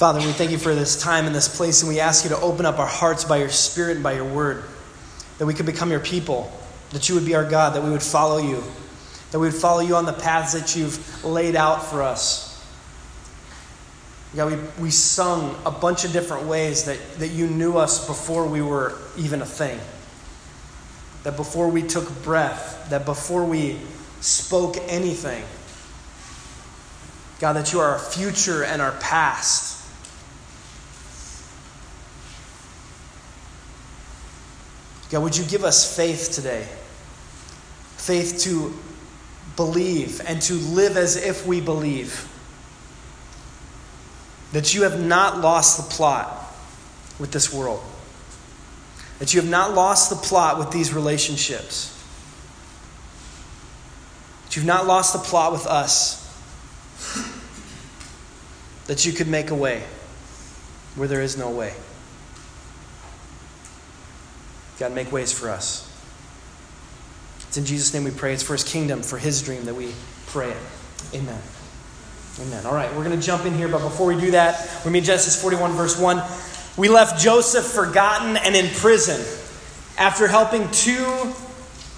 Father, we thank you for this time and this place, and we ask you to open up our hearts by your Spirit and by your word, that we could become your people, that you would be our God, that we would follow you, that we would follow you on the paths that you've laid out for us. God, we, we sung a bunch of different ways that, that you knew us before we were even a thing. That before we took breath, that before we spoke anything, God, that you are our future and our past. God, would you give us faith today? Faith to believe and to live as if we believe. That you have not lost the plot with this world. That you have not lost the plot with these relationships. That you've not lost the plot with us. That you could make a way where there is no way. God, make ways for us. It's in Jesus' name we pray. It's for his kingdom, for his dream that we pray it. Amen. Amen. All right, we're going to jump in here, but before we do that, we meet Genesis 41, verse 1. We left Joseph forgotten and in prison after helping two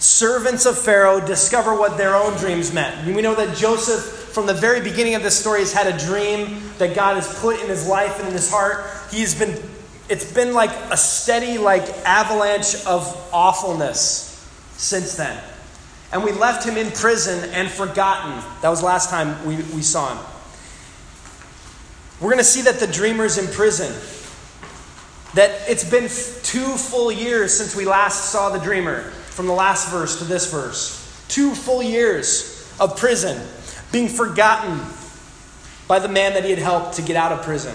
servants of Pharaoh discover what their own dreams meant. We know that Joseph, from the very beginning of this story, has had a dream that God has put in his life and in his heart. He's been it's been like a steady like avalanche of awfulness since then. And we left him in prison and forgotten. That was last time we, we saw him. We're going to see that the dreamer's in prison. That it's been two full years since we last saw the dreamer, from the last verse to this verse. Two full years of prison, being forgotten by the man that he had helped to get out of prison.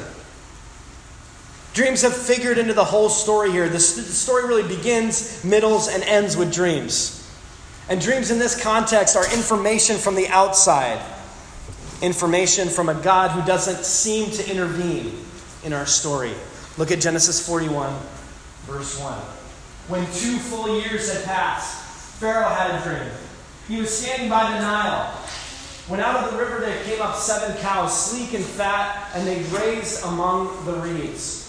Dreams have figured into the whole story here. The story really begins, middles, and ends with dreams. And dreams in this context are information from the outside, information from a God who doesn't seem to intervene in our story. Look at Genesis 41, verse 1. When two full years had passed, Pharaoh had a dream. He was standing by the Nile. When out of the river there came up seven cows, sleek and fat, and they grazed among the reeds.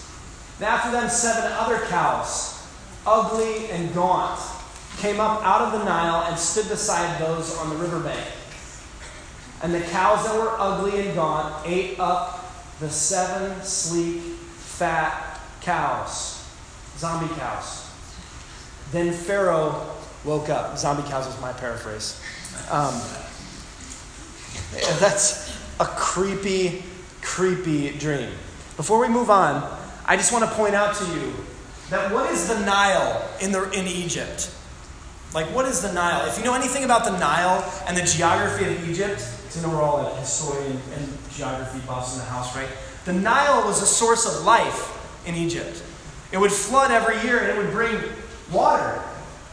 And after them, seven other cows, ugly and gaunt, came up out of the Nile and stood beside those on the riverbank. And the cows that were ugly and gaunt ate up the seven sleek, fat cows, zombie cows. Then Pharaoh woke up. Zombie cows was my paraphrase. Um, that's a creepy, creepy dream. Before we move on, I just want to point out to you that what is the Nile in, the, in Egypt? Like, what is the Nile? If you know anything about the Nile and the geography of Egypt, because I know we're all like historian and geography buffs in the house, right? The Nile was a source of life in Egypt. It would flood every year and it would bring water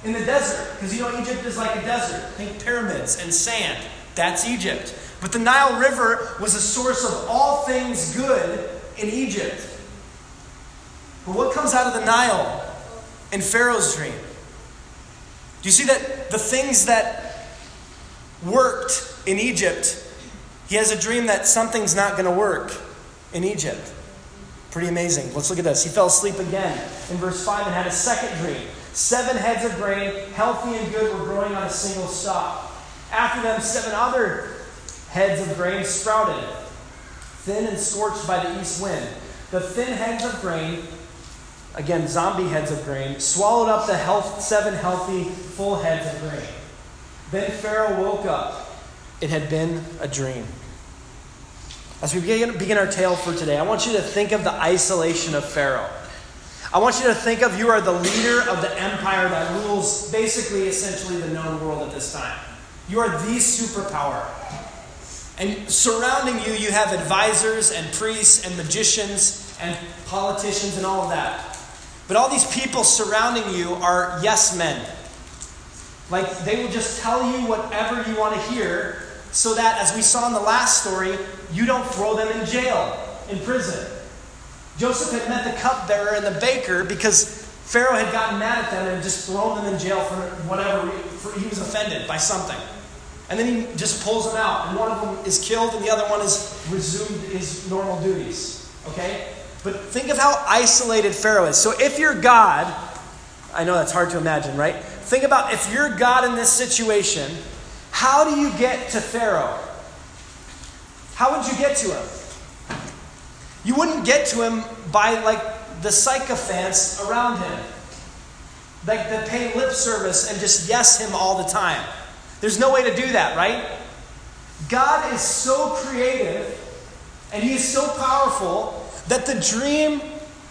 in the desert, because you know Egypt is like a desert. Think pyramids and sand. That's Egypt. But the Nile River was a source of all things good in Egypt. But what comes out of the Nile in Pharaoh's dream? Do you see that the things that worked in Egypt, he has a dream that something's not going to work in Egypt. Pretty amazing. Let's look at this. He fell asleep again in verse 5 and had a second dream. Seven heads of grain, healthy and good, were growing on a single stalk. After them, seven other heads of grain sprouted, thin and scorched by the east wind. The thin heads of grain again, zombie heads of grain, swallowed up the health, seven healthy, full heads of grain. Then Pharaoh woke up. It had been a dream. As we begin, begin our tale for today, I want you to think of the isolation of Pharaoh. I want you to think of you are the leader of the empire that rules basically, essentially, the known world at this time. You are the superpower. And surrounding you, you have advisors and priests and magicians and politicians and all of that. But all these people surrounding you are yes men. Like they will just tell you whatever you want to hear so that, as we saw in the last story, you don't throw them in jail, in prison. Joseph had met the cupbearer and the baker because Pharaoh had gotten mad at them and just thrown them in jail for whatever, for, he was offended by something. And then he just pulls them out, and one of them is killed, and the other one is resumed his normal duties Okay? But think of how isolated Pharaoh is. So if you're God, I know that's hard to imagine, right? Think about if you're God in this situation, how do you get to Pharaoh? How would you get to him? You wouldn't get to him by like the sycophants around him. Like that pay lip service and just yes him all the time. There's no way to do that, right? God is so creative and he is so powerful that the dream,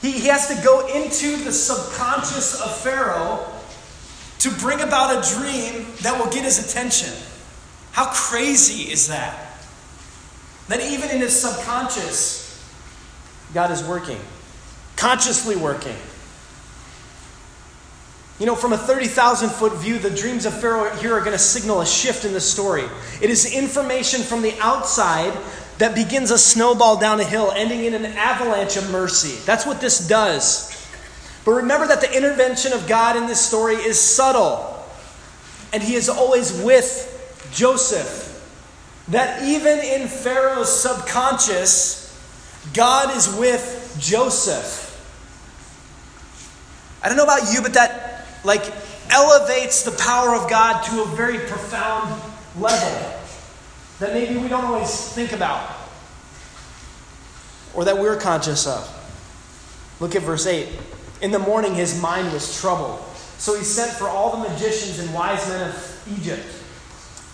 he, he has to go into the subconscious of Pharaoh to bring about a dream that will get his attention. How crazy is that? That even in his subconscious, God is working, consciously working. You know, from a 30,000 foot view, the dreams of Pharaoh here are going to signal a shift in the story. It is information from the outside that begins a snowball down a hill, ending in an avalanche of mercy. That's what this does. But remember that the intervention of God in this story is subtle, and He is always with Joseph. That even in Pharaoh's subconscious, God is with Joseph. I don't know about you, but that like elevates the power of God to a very profound level that maybe we don't always think about or that we're conscious of. Look at verse 8. In the morning, his mind was troubled. So he sent for all the magicians and wise men of Egypt.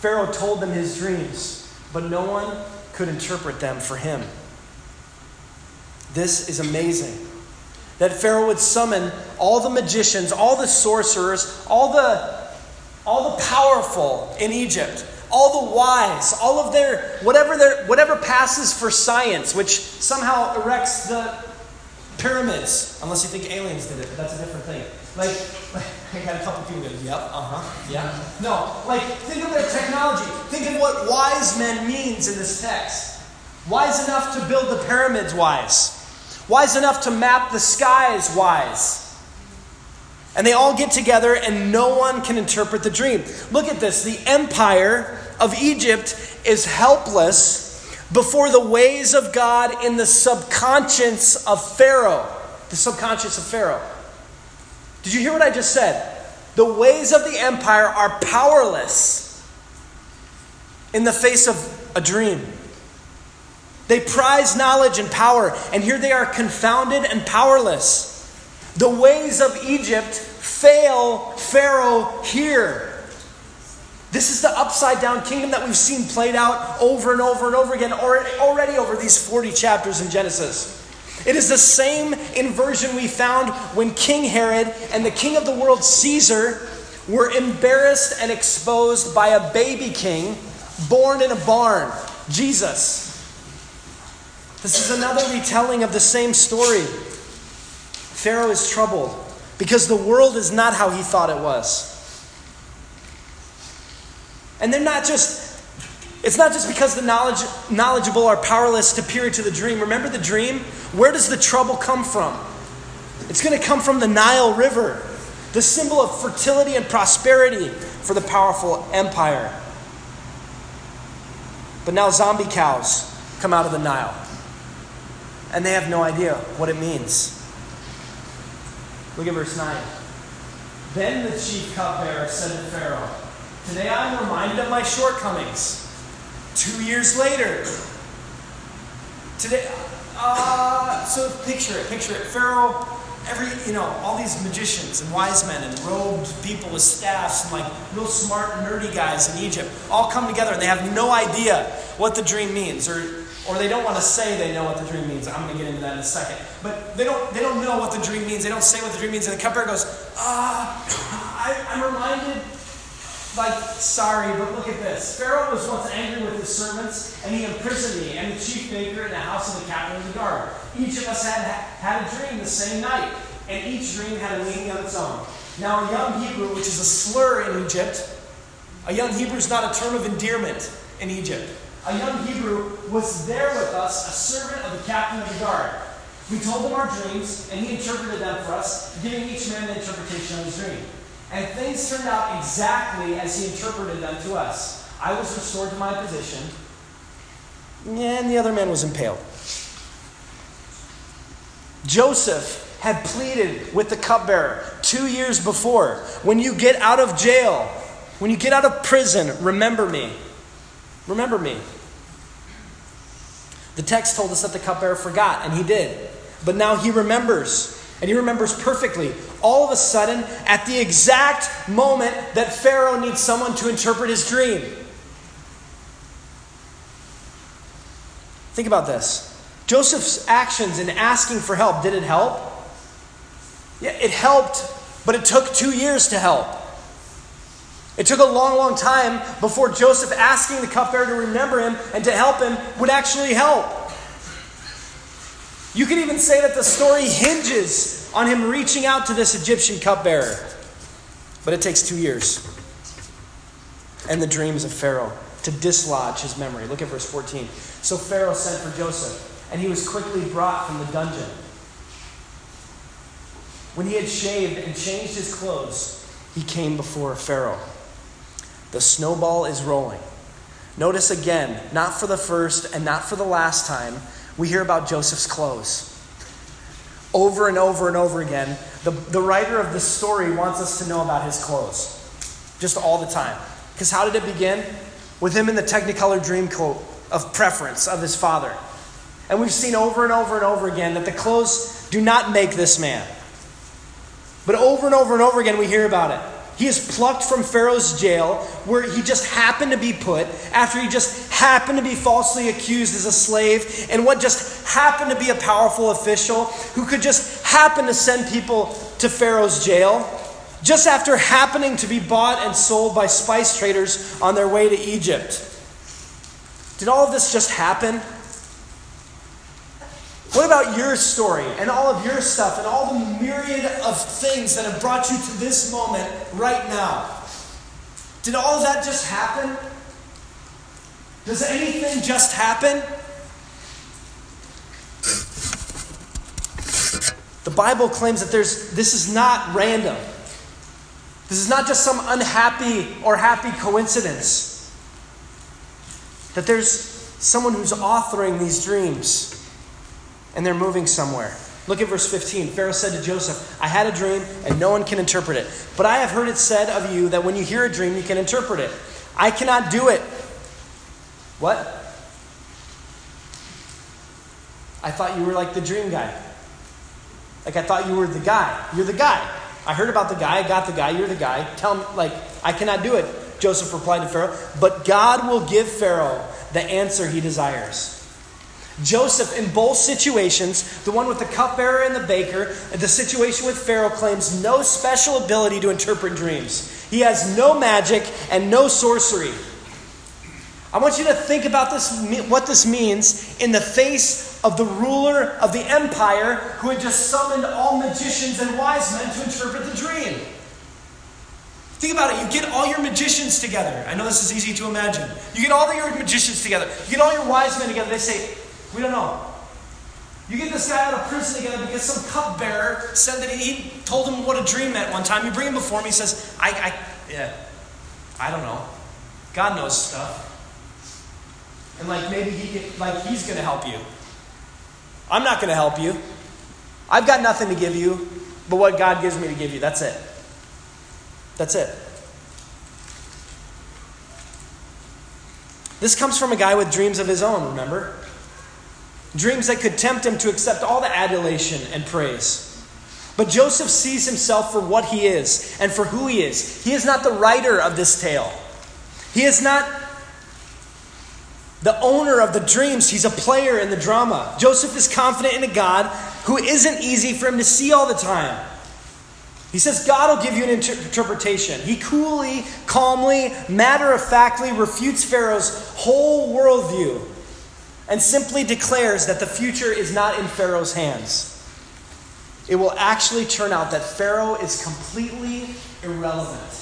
Pharaoh told them his dreams, but no one could interpret them for him. This is amazing. That Pharaoh would summon all the magicians, all the sorcerers, all the, all the powerful in Egypt, all the wise, all of their whatever their whatever passes for science, which somehow erects the pyramids, unless you think aliens did it, but that's a different thing. Like, like I got a couple people go, yep, uh-huh, yeah. No, like think of their technology. Think of what wise men means in this text. Wise enough to build the pyramids wise. Wise enough to map the skies wise. And they all get together and no one can interpret the dream. Look at this. The empire of Egypt is helpless before the ways of God in the subconscious of Pharaoh. The subconscious of Pharaoh. Did you hear what I just said? The ways of the empire are powerless in the face of a dream. They prize knowledge and power, and here they are confounded and powerless. The ways of Egypt fail Pharaoh here. This is the upside down kingdom that we've seen played out over and over and over again already over these 40 chapters in Genesis. It is the same inversion we found when King Herod and the king of the world, Caesar, were embarrassed and exposed by a baby king born in a barn, Jesus. This is another retelling of the same story. Pharaoh is troubled because the world is not how he thought it was. And they're not just, it's not just because the knowledge, knowledgeable are powerless to peer into the dream. Remember the dream? Where does the trouble come from? It's going to come from the Nile River, the symbol of fertility and prosperity for the powerful empire. But now zombie cows come out of the Nile, and they have no idea what it means. Look at verse 9. Then the chief cupbearer said to Pharaoh, Today I am reminded of my shortcomings. Two years later, today, uh, so picture it, picture it. Pharaoh, every, you know, all these magicians and wise men and robed people with staffs and like real smart, nerdy guys in Egypt all come together and they have no idea what the dream means or or they don't want to say they know what the dream means. I'm going to get into that in a second. But they don't, they don't know what the dream means. They don't say what the dream means. And the cupbearer goes, Ah, uh, I'm reminded like, sorry, but look at this. Pharaoh was once angry with his servants, and he imprisoned me and the chief baker in the house of the captain of the guard. Each of us had, had a dream the same night, and each dream had a meaning of its own. Now, a young Hebrew, which is a slur in Egypt, a young Hebrew is not a term of endearment in Egypt. A young Hebrew was there with us, a servant of the captain of the guard. We told him our dreams, and he interpreted them for us, giving each man the interpretation of his dream. And things turned out exactly as he interpreted them to us. I was restored to my position, and the other man was impaled. Joseph had pleaded with the cupbearer two years before when you get out of jail, when you get out of prison, remember me. Remember me. The text told us that the cupbearer forgot, and he did. But now he remembers, and he remembers perfectly. All of a sudden, at the exact moment that Pharaoh needs someone to interpret his dream. Think about this. Joseph's actions in asking for help, did it help? Yeah, it helped, but it took two years to help. It took a long, long time before Joseph asking the cupbearer to remember him and to help him would actually help. You could even say that the story hinges on him reaching out to this Egyptian cupbearer. But it takes two years. And the dreams of Pharaoh to dislodge his memory. Look at verse 14. So Pharaoh sent for Joseph, and he was quickly brought from the dungeon. When he had shaved and changed his clothes, he came before Pharaoh. The snowball is rolling. Notice again, not for the first and not for the last time, we hear about Joseph's clothes. Over and over and over again, the, the writer of this story wants us to know about his clothes. Just all the time. Because how did it begin? With him in the Technicolor dream coat of preference of his father. And we've seen over and over and over again that the clothes do not make this man. But over and over and over again, we hear about it. He is plucked from Pharaoh's jail, where he just happened to be put after he just happened to be falsely accused as a slave, and what just happened to be a powerful official who could just happen to send people to Pharaoh's jail, just after happening to be bought and sold by spice traders on their way to Egypt. Did all of this just happen? What about your story and all of your stuff and all the myriad of things that have brought you to this moment right now? Did all of that just happen? Does anything just happen? The Bible claims that there's this is not random. This is not just some unhappy or happy coincidence. That there's someone who's authoring these dreams and they're moving somewhere. Look at verse 15. Pharaoh said to Joseph, I had a dream, and no one can interpret it. But I have heard it said of you that when you hear a dream, you can interpret it. I cannot do it. What? I thought you were like the dream guy. Like I thought you were the guy. You're the guy. I heard about the guy. I got the guy. You're the guy. Tell me, like, I cannot do it. Joseph replied to Pharaoh, But God will give Pharaoh the answer he desires. Joseph, in both situations, the one with the cupbearer and the baker, the situation with Pharaoh claims no special ability to interpret dreams. He has no magic and no sorcery. I want you to think about this, what this means in the face of the ruler of the empire who had just summoned all magicians and wise men to interpret the dream. Think about it. You get all your magicians together. I know this is easy to imagine. You get all your magicians together. You get all your wise men together. They say, we don't know. You get this guy out of prison together because some cupbearer said that he told him what a dream meant one time. You bring him before him, he says, I, I, yeah, I don't know. God knows stuff. And like maybe he can, like he's going to help you. I'm not going to help you. I've got nothing to give you, but what God gives me to give you. That's it. That's it. This comes from a guy with dreams of his own, remember? Dreams that could tempt him to accept all the adulation and praise. But Joseph sees himself for what he is and for who he is. He is not the writer of this tale, he is not the owner of the dreams. He's a player in the drama. Joseph is confident in a God who isn't easy for him to see all the time. He says God will give you an inter- interpretation. He coolly, calmly, matter of factly refutes Pharaoh's whole worldview and simply declares that the future is not in Pharaoh's hands. It will actually turn out that Pharaoh is completely irrelevant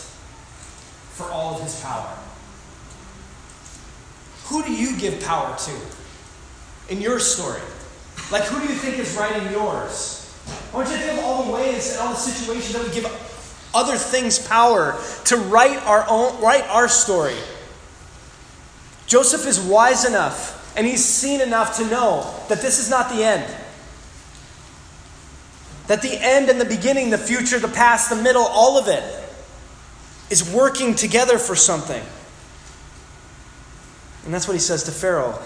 for all of his power. Who do you give power to in your story? Like, who do you think is writing yours? I want you to think of all the ways and all the situations that we give other things power to write our own, write our story. Joseph is wise enough and he's seen enough to know that this is not the end. That the end and the beginning, the future, the past, the middle, all of it is working together for something. And that's what he says to Pharaoh.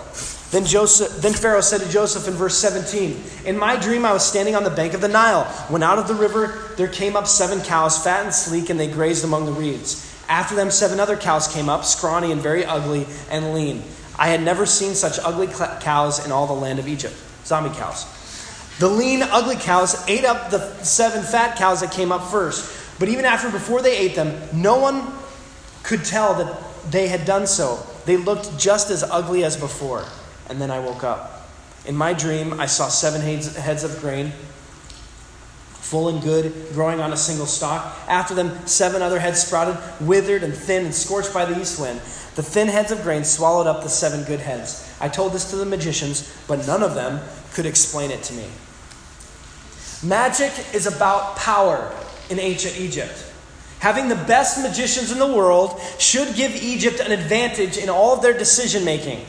Then, Joseph, then Pharaoh said to Joseph in verse 17 In my dream, I was standing on the bank of the Nile. When out of the river there came up seven cows, fat and sleek, and they grazed among the reeds. After them, seven other cows came up, scrawny and very ugly and lean. I had never seen such ugly cows in all the land of Egypt. Zombie cows. The lean, ugly cows ate up the seven fat cows that came up first. But even after, before they ate them, no one could tell that they had done so. They looked just as ugly as before. And then I woke up. In my dream, I saw seven heads of grain, full and good, growing on a single stalk. After them, seven other heads sprouted, withered and thin and scorched by the east wind. The thin heads of grain swallowed up the seven good heads. I told this to the magicians, but none of them could explain it to me. Magic is about power in ancient Egypt. Having the best magicians in the world should give Egypt an advantage in all of their decision making.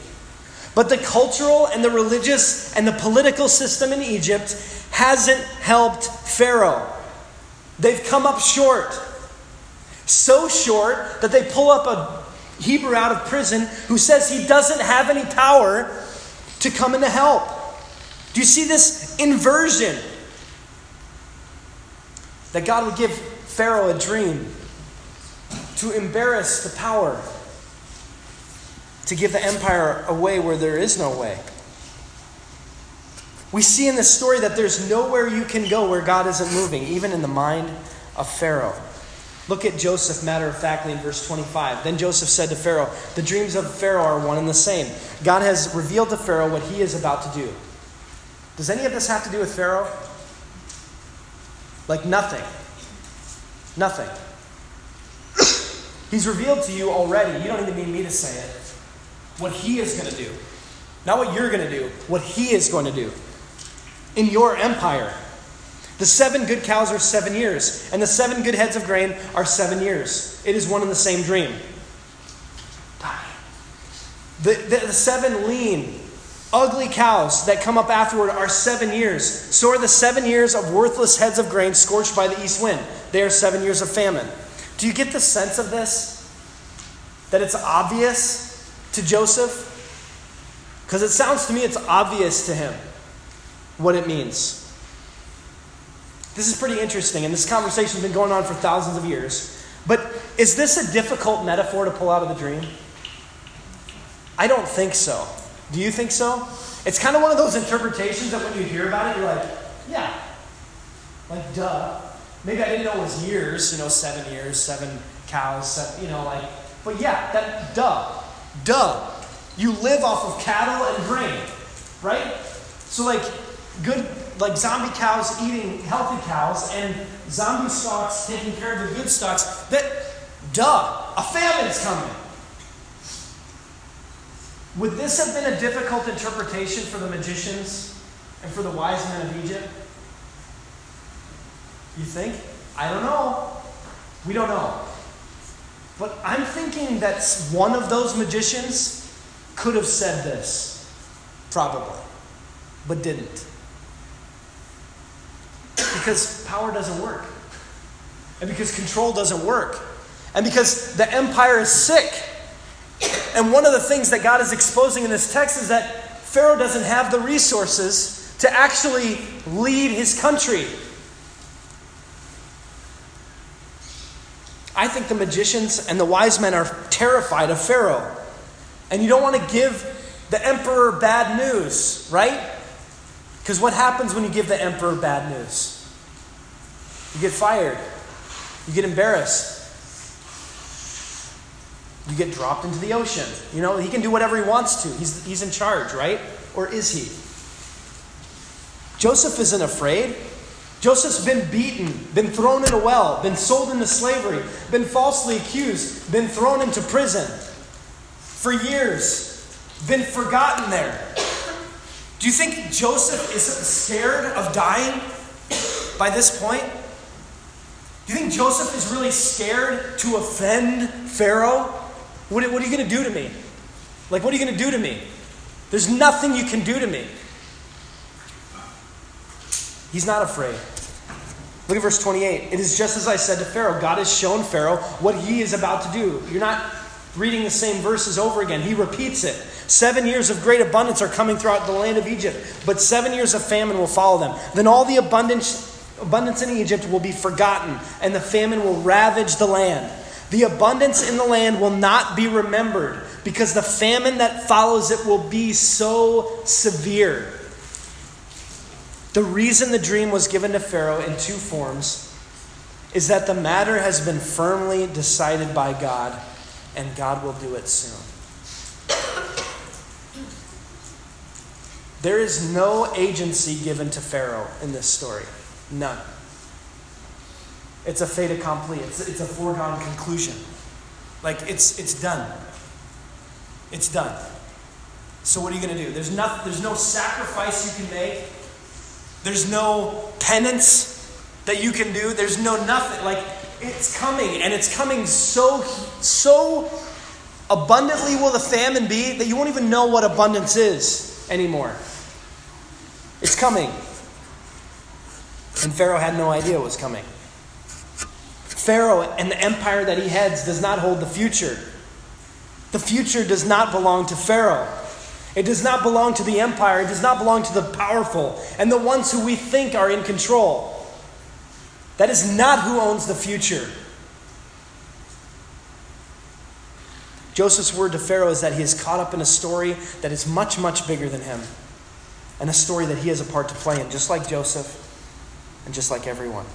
But the cultural and the religious and the political system in Egypt hasn't helped Pharaoh. They've come up short. So short that they pull up a Hebrew out of prison who says he doesn't have any power to come in to help. Do you see this inversion? That God would give Pharaoh a dream to embarrass the power, to give the empire away where there is no way. We see in this story that there's nowhere you can go where God isn't moving, even in the mind of Pharaoh. Look at Joseph, matter of factly, in verse 25. Then Joseph said to Pharaoh, The dreams of Pharaoh are one and the same. God has revealed to Pharaoh what he is about to do. Does any of this have to do with Pharaoh? Like nothing. Nothing. He's revealed to you already. You don't even need me to say it. What he is going to do. Not what you're going to do, what he is going to do in your empire. The seven good cows are seven years, and the seven good heads of grain are seven years. It is one and the same dream. The, the, the seven lean, ugly cows that come up afterward are seven years. So are the seven years of worthless heads of grain scorched by the east wind. They are seven years of famine. Do you get the sense of this? That it's obvious to Joseph? Because it sounds to me it's obvious to him what it means. This is pretty interesting, and this conversation's been going on for thousands of years. But is this a difficult metaphor to pull out of the dream? I don't think so. Do you think so? It's kind of one of those interpretations that when you hear about it, you're like, yeah, like duh. Maybe I didn't know it was years, you know, seven years, seven cows, seven, you know, like, but yeah, that duh, duh. You live off of cattle and grain, right? So like good, like zombie cows eating healthy cows and zombie stocks taking care of the good stocks. That duh, a famine is coming. Would this have been a difficult interpretation for the magicians and for the wise men of Egypt? You think? I don't know. We don't know. But I'm thinking that one of those magicians could have said this, probably, but didn't. Because power doesn't work, and because control doesn't work, and because the empire is sick. And one of the things that God is exposing in this text is that Pharaoh doesn't have the resources to actually lead his country. I think the magicians and the wise men are terrified of Pharaoh. And you don't want to give the emperor bad news, right? Because what happens when you give the emperor bad news? You get fired, you get embarrassed, you get dropped into the ocean. You know, he can do whatever he wants to. He's, he's in charge, right? Or is he? Joseph isn't afraid. Joseph's been beaten, been thrown in a well, been sold into slavery, been falsely accused, been thrown into prison for years, been forgotten there. Do you think Joseph isn't scared of dying by this point? Do you think Joseph is really scared to offend Pharaoh? What, what are you going to do to me? Like, what are you going to do to me? There's nothing you can do to me. He's not afraid. Look at verse 28. It is just as I said to Pharaoh. God has shown Pharaoh what he is about to do. You're not reading the same verses over again. He repeats it. Seven years of great abundance are coming throughout the land of Egypt, but seven years of famine will follow them. Then all the abundance, abundance in Egypt will be forgotten, and the famine will ravage the land. The abundance in the land will not be remembered, because the famine that follows it will be so severe. The reason the dream was given to Pharaoh in two forms is that the matter has been firmly decided by God, and God will do it soon. There is no agency given to Pharaoh in this story. None. It's a fait accompli, it's, it's a foregone conclusion. Like, it's, it's done. It's done. So, what are you going to do? There's, no, there's no sacrifice you can make there's no penance that you can do. There's no nothing. Like, it's coming, and it's coming so, so abundantly will the famine be that you won't even know what abundance is anymore. It's coming. And Pharaoh had no idea it was coming. Pharaoh and the empire that he heads does not hold the future. The future does not belong to Pharaoh. It does not belong to the empire. It does not belong to the powerful and the ones who we think are in control. That is not who owns the future. Joseph's word to Pharaoh is that he is caught up in a story that is much, much bigger than him, and a story that he has a part to play in, just like Joseph and just like everyone.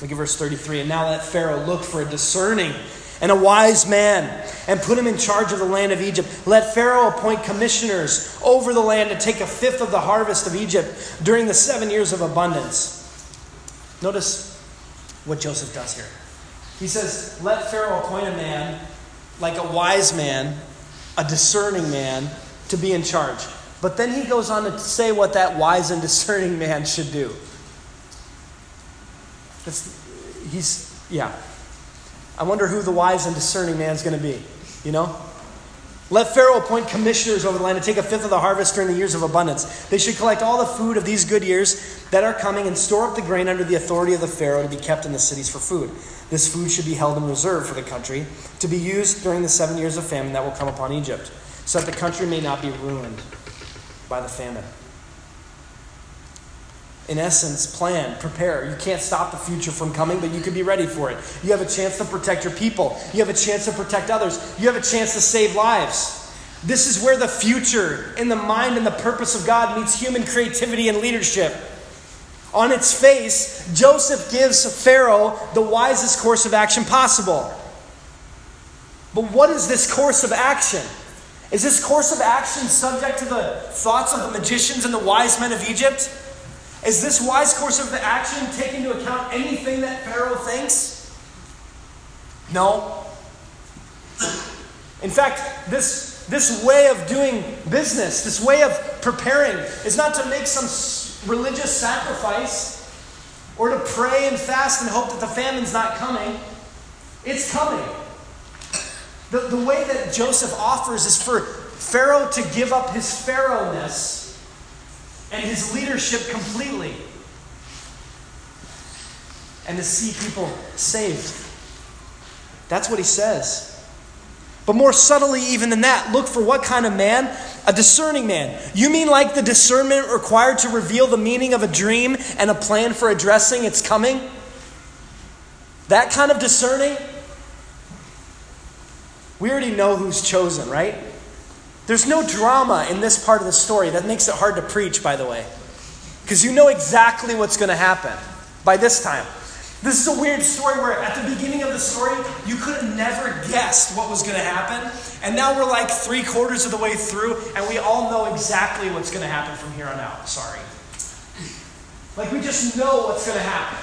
Look at verse 33. And now let Pharaoh look for a discerning and a wise man, and put him in charge of the land of Egypt. Let Pharaoh appoint commissioners over the land to take a fifth of the harvest of Egypt during the seven years of abundance. Notice what Joseph does here. He says, Let Pharaoh appoint a man, like a wise man, a discerning man, to be in charge. But then he goes on to say what that wise and discerning man should do. That's, he's, yeah, I wonder who the wise and discerning man is going to be. You know? Let Pharaoh appoint commissioners over the land to take a fifth of the harvest during the years of abundance. They should collect all the food of these good years that are coming and store up the grain under the authority of the Pharaoh to be kept in the cities for food. This food should be held in reserve for the country to be used during the seven years of famine that will come upon Egypt, so that the country may not be ruined by the famine in essence, plan, prepare. You can't stop the future from coming, but you can be ready for it. You have a chance to protect your people, you have a chance to protect others, you have a chance to save lives. This is where the future, in the mind and the purpose of God, meets human creativity and leadership. On its face, Joseph gives Pharaoh the wisest course of action possible. But what is this course of action? Is this course of action subject to the thoughts of the magicians and the wise men of Egypt? Is this wise course of action take into account anything that Pharaoh thinks? No. In fact, this, this way of doing business, this way of preparing, is not to make some religious sacrifice or to pray and fast and hope that the famine's not coming. It's coming. The, the way that Joseph offers is for Pharaoh to give up his Pharaohness and his leadership completely and to see people saved. That's what he says. But more subtly, even than that, look for what kind of man? A discerning man. You mean like the discernment required to reveal the meaning of a dream and a plan for addressing its coming? That kind of discerning? We already know who's chosen, right? There's no drama in this part of the story. That makes it hard to preach, by the way. Because you know exactly what's going to happen by this time. This is a weird story where at the beginning of the story, you could have never guessed what was going to happen. And now we're like three quarters of the way through, and we all know exactly what's going to happen from here on out. Sorry. Like we just know what's going to happen.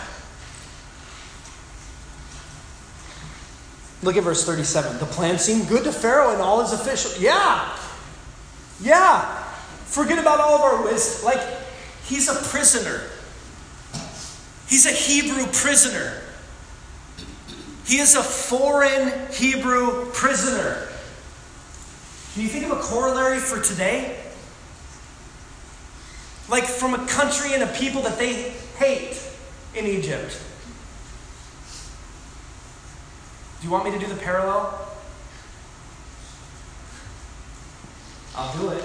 Look at verse 37. The plan seemed good to Pharaoh and all his officials. Yeah, yeah. Forget about all of our wisdom. Like, he's a prisoner. He's a Hebrew prisoner. He is a foreign Hebrew prisoner. Can you think of a corollary for today? Like from a country and a people that they hate in Egypt. Do you want me to do the parallel? I'll do it.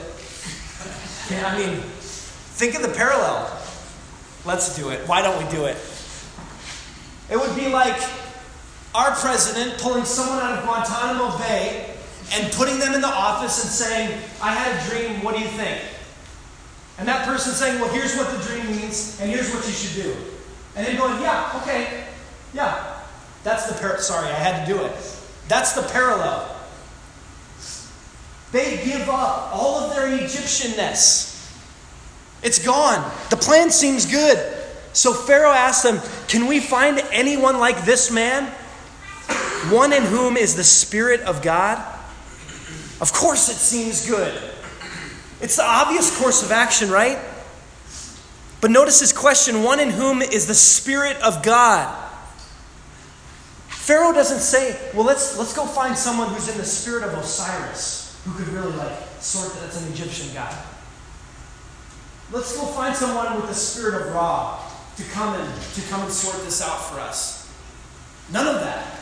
Yeah, I mean, think of the parallel. Let's do it. Why don't we do it? It would be like our president pulling someone out of Guantanamo Bay and putting them in the office and saying, I had a dream, what do you think? And that person saying, Well, here's what the dream means, and here's what you should do. And then going, Yeah, okay, yeah. That's the par- sorry, I had to do it. That's the parallel. They give up all of their Egyptianness. It's gone. The plan seems good. So Pharaoh asked them, Can we find anyone like this man? One in whom is the Spirit of God? Of course, it seems good. It's the obvious course of action, right? But notice his question one in whom is the Spirit of God? Pharaoh doesn't say, well, let's, let's go find someone who's in the spirit of Osiris, who could really like sort that that's an Egyptian god. Let's go find someone with the spirit of Ra to come and to come and sort this out for us. None of that.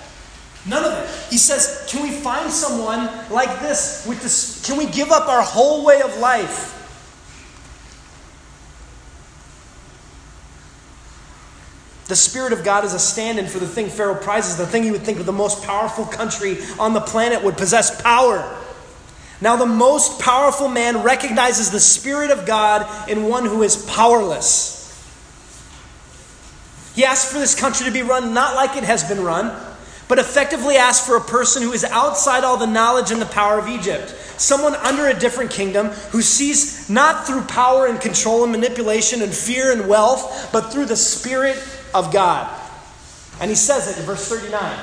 None of it. He says, Can we find someone like this with this? Can we give up our whole way of life? The Spirit of God is a stand in for the thing Pharaoh prizes, the thing he would think of the most powerful country on the planet would possess power. Now, the most powerful man recognizes the Spirit of God in one who is powerless. He asks for this country to be run not like it has been run, but effectively asks for a person who is outside all the knowledge and the power of Egypt. Someone under a different kingdom who sees not through power and control and manipulation and fear and wealth, but through the Spirit of God. And he says it in verse 39.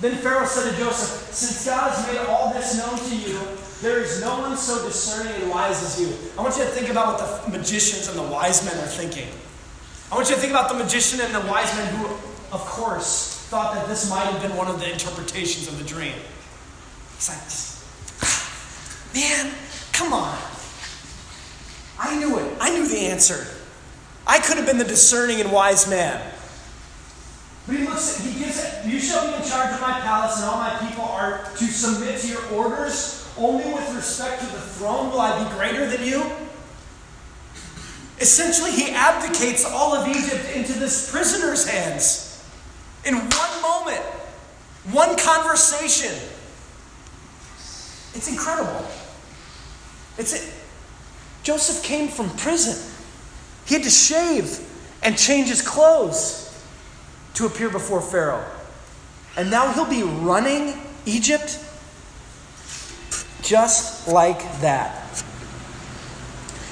Then Pharaoh said to Joseph, Since God has made all this known to you, there is no one so discerning and wise as you. I want you to think about what the magicians and the wise men are thinking. I want you to think about the magician and the wise men who, of course, thought that this might have been one of the interpretations of the dream. He's like, man, come on. I knew it. I knew the answer. I could have been the discerning and wise man. But he looks at, he gives it, you shall be in charge of my palace, and all my people are to submit to your orders. Only with respect to the throne will I be greater than you. Essentially, he abdicates all of Egypt into this prisoner's hands in one moment, one conversation. It's incredible. It's it. Joseph came from prison. He had to shave and change his clothes to appear before Pharaoh. And now he'll be running Egypt just like that.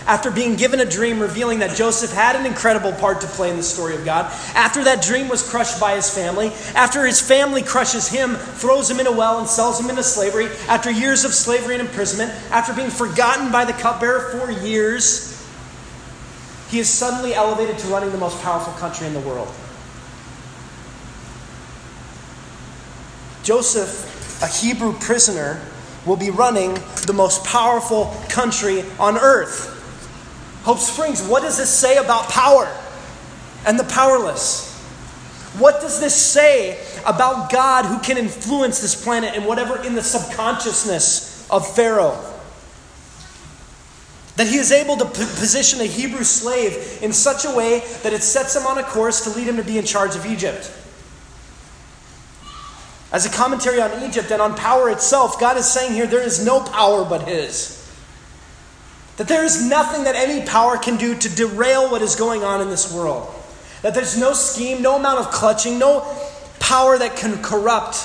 After being given a dream revealing that Joseph had an incredible part to play in the story of God, after that dream was crushed by his family, after his family crushes him, throws him in a well, and sells him into slavery, after years of slavery and imprisonment, after being forgotten by the cupbearer for years, he is suddenly elevated to running the most powerful country in the world. Joseph, a Hebrew prisoner, will be running the most powerful country on earth. Hope Springs, what does this say about power and the powerless? What does this say about God who can influence this planet and whatever in the subconsciousness of Pharaoh? That he is able to position a Hebrew slave in such a way that it sets him on a course to lead him to be in charge of Egypt. As a commentary on Egypt and on power itself, God is saying here there is no power but His. That there is nothing that any power can do to derail what is going on in this world. That there's no scheme, no amount of clutching, no power that can corrupt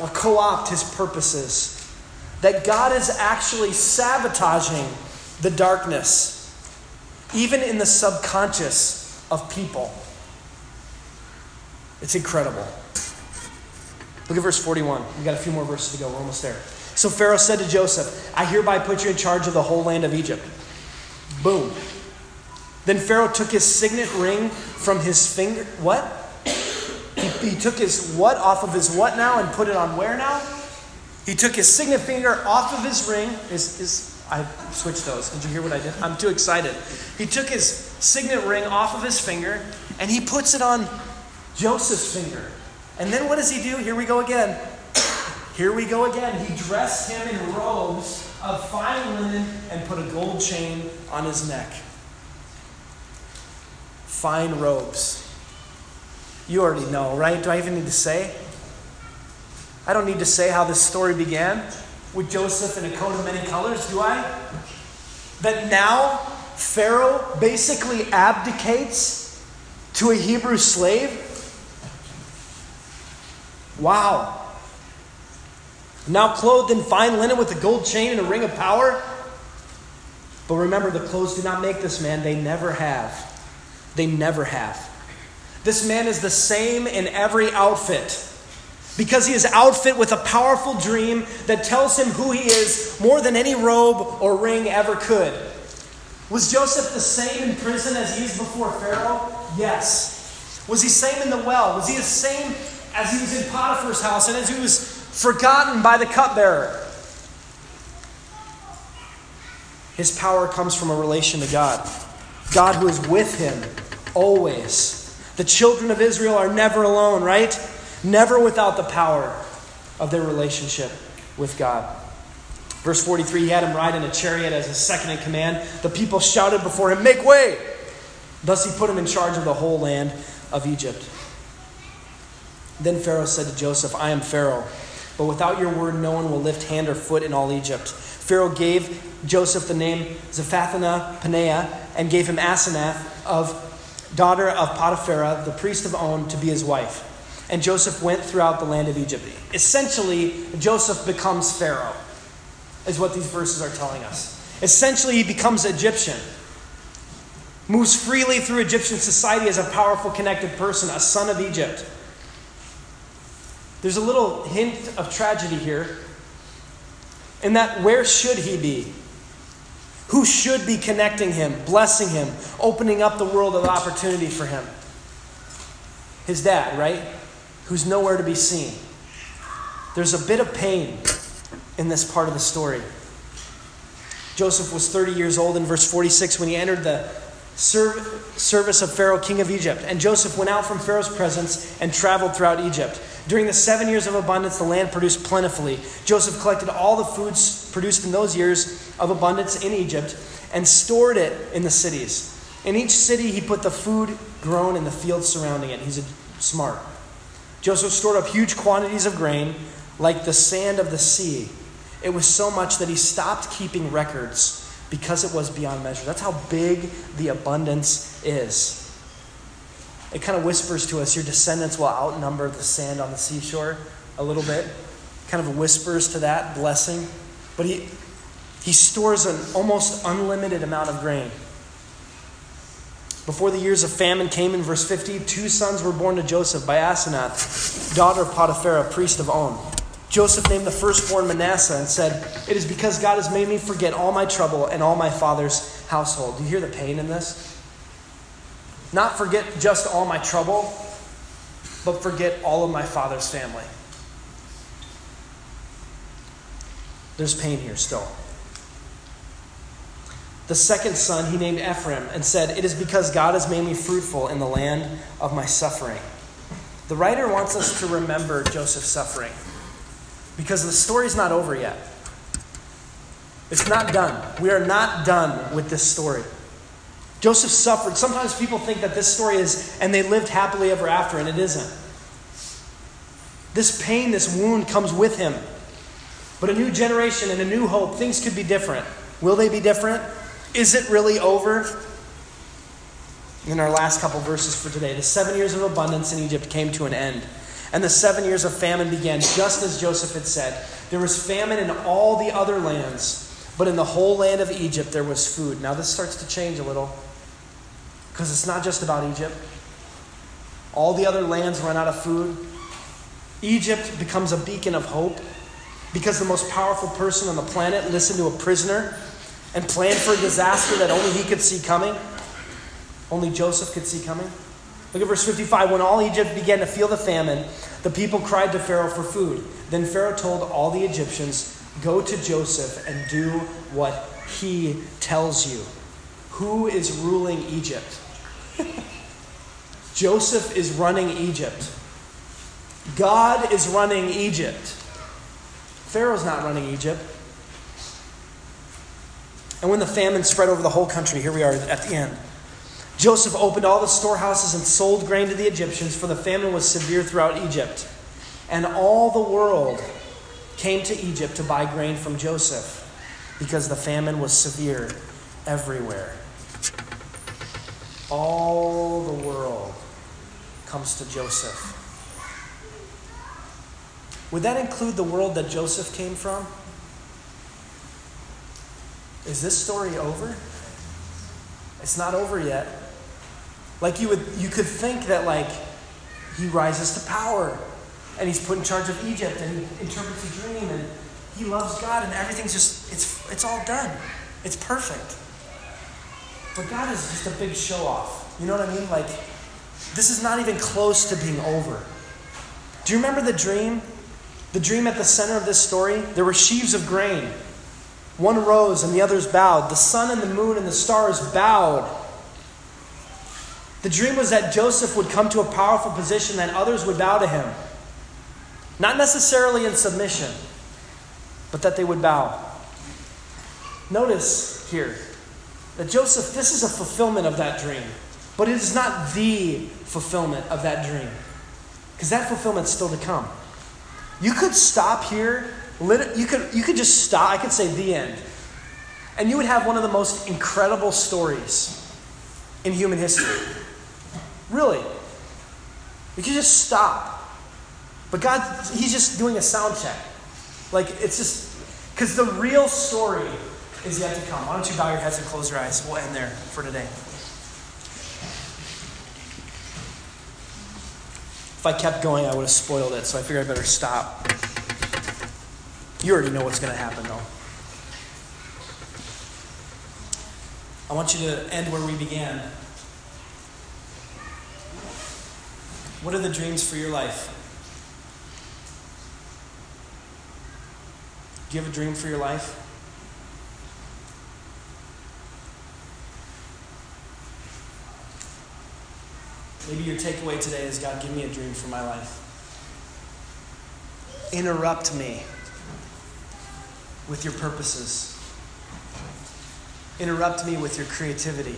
or co opt His purposes. That God is actually sabotaging the darkness, even in the subconscious of people. It's incredible. Look at verse 41. We've got a few more verses to go. We're almost there. So Pharaoh said to Joseph, I hereby put you in charge of the whole land of Egypt. Boom. Then Pharaoh took his signet ring from his finger. What? He, he took his what off of his what now and put it on where now? He took his signet finger off of his ring. His, his, I switched those. Did you hear what I did? I'm too excited. He took his signet ring off of his finger and he puts it on Joseph's finger. And then what does he do? Here we go again. Here we go again. He dressed him in robes of fine linen and put a gold chain on his neck. Fine robes. You already know, right? Do I even need to say? I don't need to say how this story began with Joseph in a coat of many colors, do I? That now Pharaoh basically abdicates to a Hebrew slave? Wow. Now clothed in fine linen with a gold chain and a ring of power? But remember, the clothes do not make this man. They never have. They never have. This man is the same in every outfit because he is outfit with a powerful dream that tells him who he is more than any robe or ring ever could. Was Joseph the same in prison as he is before Pharaoh? Yes. Was he same in the well? Was he the same as he was in Potiphar's house and as he was forgotten by the cupbearer? His power comes from a relation to God. God who is with him always. The children of Israel are never alone, right? Never without the power of their relationship with God. Verse 43 He had him ride in a chariot as his second in command. The people shouted before him, Make way! Thus he put him in charge of the whole land of Egypt. Then Pharaoh said to Joseph, I am Pharaoh, but without your word, no one will lift hand or foot in all Egypt. Pharaoh gave Joseph the name Zaphenath Paneah and gave him Asenath of daughter of Potiphera, the priest of On, to be his wife. And Joseph went throughout the land of Egypt. Essentially, Joseph becomes Pharaoh, is what these verses are telling us. Essentially, he becomes Egyptian, moves freely through Egyptian society as a powerful, connected person, a son of Egypt. There's a little hint of tragedy here in that where should he be? Who should be connecting him, blessing him, opening up the world of opportunity for him? His dad, right? Who's nowhere to be seen. There's a bit of pain in this part of the story. Joseph was 30 years old in verse 46 when he entered the service of Pharaoh, king of Egypt. And Joseph went out from Pharaoh's presence and traveled throughout Egypt. During the seven years of abundance, the land produced plentifully. Joseph collected all the foods produced in those years of abundance in Egypt and stored it in the cities. In each city, he put the food grown in the fields surrounding it. He's a, smart. Joseph stored up huge quantities of grain, like the sand of the sea. It was so much that he stopped keeping records because it was beyond measure. That's how big the abundance is. It kind of whispers to us your descendants will outnumber the sand on the seashore a little bit. Kind of whispers to that blessing. But he, he stores an almost unlimited amount of grain. Before the years of famine came in verse 50, two sons were born to Joseph by Asenath, daughter of Potiphera, priest of On. Joseph named the firstborn Manasseh and said, It is because God has made me forget all my trouble and all my father's household. Do you hear the pain in this? Not forget just all my trouble, but forget all of my father's family. There's pain here still. The second son he named Ephraim and said, It is because God has made me fruitful in the land of my suffering. The writer wants us to remember Joseph's suffering because the story's not over yet. It's not done. We are not done with this story. Joseph suffered. Sometimes people think that this story is, and they lived happily ever after, and it isn't. This pain, this wound comes with him. But a new generation and a new hope, things could be different. Will they be different? Is it really over? In our last couple verses for today, the seven years of abundance in Egypt came to an end. And the seven years of famine began, just as Joseph had said. There was famine in all the other lands, but in the whole land of Egypt there was food. Now, this starts to change a little. Because it's not just about Egypt. All the other lands run out of food. Egypt becomes a beacon of hope because the most powerful person on the planet listened to a prisoner and planned for a disaster that only he could see coming. Only Joseph could see coming. Look at verse 55. When all Egypt began to feel the famine, the people cried to Pharaoh for food. Then Pharaoh told all the Egyptians, Go to Joseph and do what he tells you. Who is ruling Egypt? Joseph is running Egypt. God is running Egypt. Pharaoh's not running Egypt. And when the famine spread over the whole country, here we are at the end. Joseph opened all the storehouses and sold grain to the Egyptians, for the famine was severe throughout Egypt. And all the world came to Egypt to buy grain from Joseph, because the famine was severe everywhere. All the world comes to Joseph. Would that include the world that Joseph came from? Is this story over? It's not over yet. Like you would you could think that like he rises to power and he's put in charge of Egypt and he interprets a dream and he loves God and everything's just it's it's all done. It's perfect. But God is just a big show off. You know what I mean? Like this is not even close to being over. Do you remember the dream? The dream at the center of this story? There were sheaves of grain. One rose and the others bowed. The sun and the moon and the stars bowed. The dream was that Joseph would come to a powerful position and others would bow to him. Not necessarily in submission, but that they would bow. Notice here that Joseph, this is a fulfillment of that dream, but it is not the fulfillment of that dream, because that fulfillment's still to come. You could stop here. You could, you could just stop. I could say the end. And you would have one of the most incredible stories in human history. Really. You could just stop. But God, He's just doing a sound check. Like, it's just, because the real story is yet to come. Why don't you bow your heads and close your eyes? We'll end there for today. If I kept going, I would have spoiled it, so I figured I better stop. You already know what's going to happen, though. I want you to end where we began. What are the dreams for your life? Do you have a dream for your life? Maybe your takeaway today is God, give me a dream for my life. Interrupt me with your purposes, interrupt me with your creativity.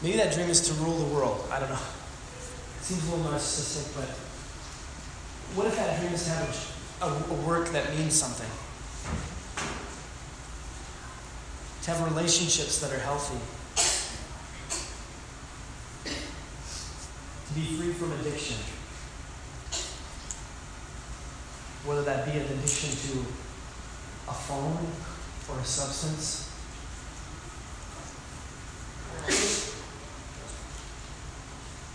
Maybe that dream is to rule the world. I don't know. It seems a little narcissistic, but what if that dream is to have a, a, work that means something? To have relationships that are healthy. To be free from addiction. Whether that be an addiction to a phone or a substance.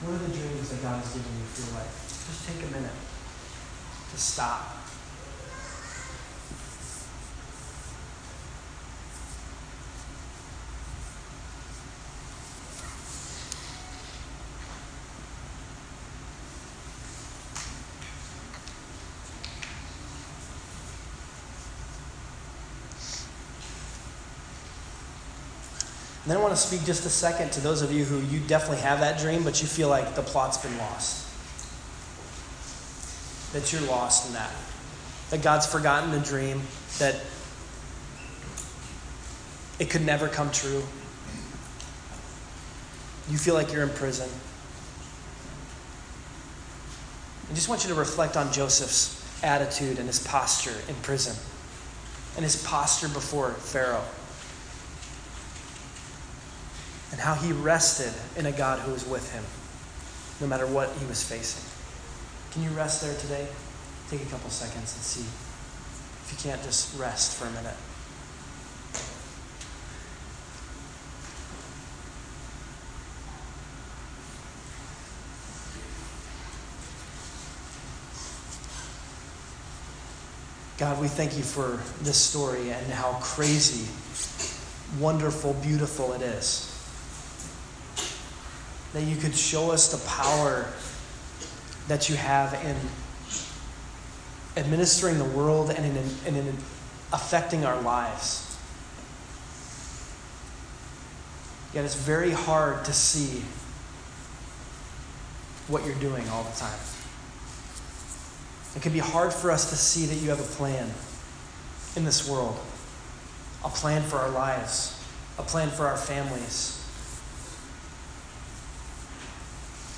What are the dreams that God has given you for your life? Just take a minute to stop. And then I want to speak just a second to those of you who you definitely have that dream, but you feel like the plot's been lost that you're lost in that. That God's forgotten the dream, that it could never come true. You feel like you're in prison. I just want you to reflect on Joseph's attitude and his posture in prison and his posture before Pharaoh and how he rested in a God who was with him no matter what he was facing. Can you rest there today? Take a couple seconds and see. If you can't, just rest for a minute. God, we thank you for this story and how crazy, wonderful, beautiful it is. That you could show us the power that you have in administering the world and in, in affecting our lives. Yet it's very hard to see what you're doing all the time. It can be hard for us to see that you have a plan in this world a plan for our lives, a plan for our families,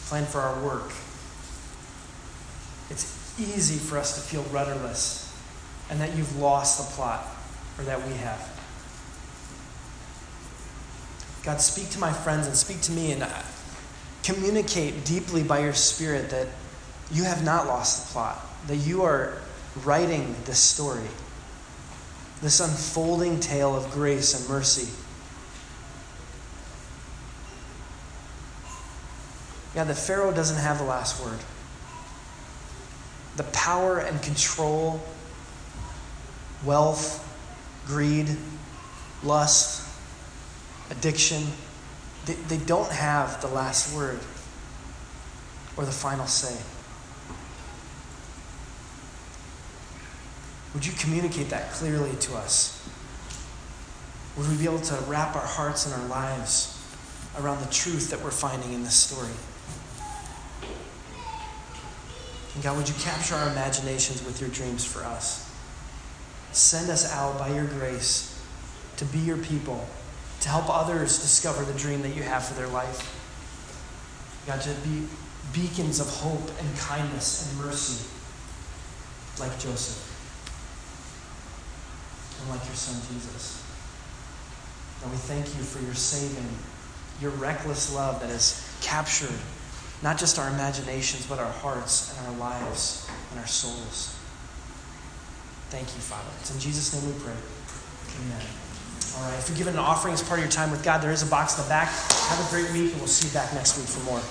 a plan for our work. It's easy for us to feel rudderless and that you've lost the plot, or that we have. God, speak to my friends and speak to me and uh, communicate deeply by your Spirit that you have not lost the plot, that you are writing this story, this unfolding tale of grace and mercy. Yeah, the Pharaoh doesn't have the last word. The power and control, wealth, greed, lust, addiction, they, they don't have the last word or the final say. Would you communicate that clearly to us? Would we be able to wrap our hearts and our lives around the truth that we're finding in this story? And God, would you capture our imaginations with your dreams for us? Send us out by your grace to be your people to help others discover the dream that you have for their life. God, to be beacons of hope and kindness and mercy, like Joseph and like your son Jesus. And we thank you for your saving, your reckless love that has captured not just our imaginations, but our hearts and our lives and our souls. Thank you, Father. It's in Jesus' name we pray. Amen. All right, if you're giving an offering as part of your time with God, there is a box in the back. Have a great week, and we'll see you back next week for more.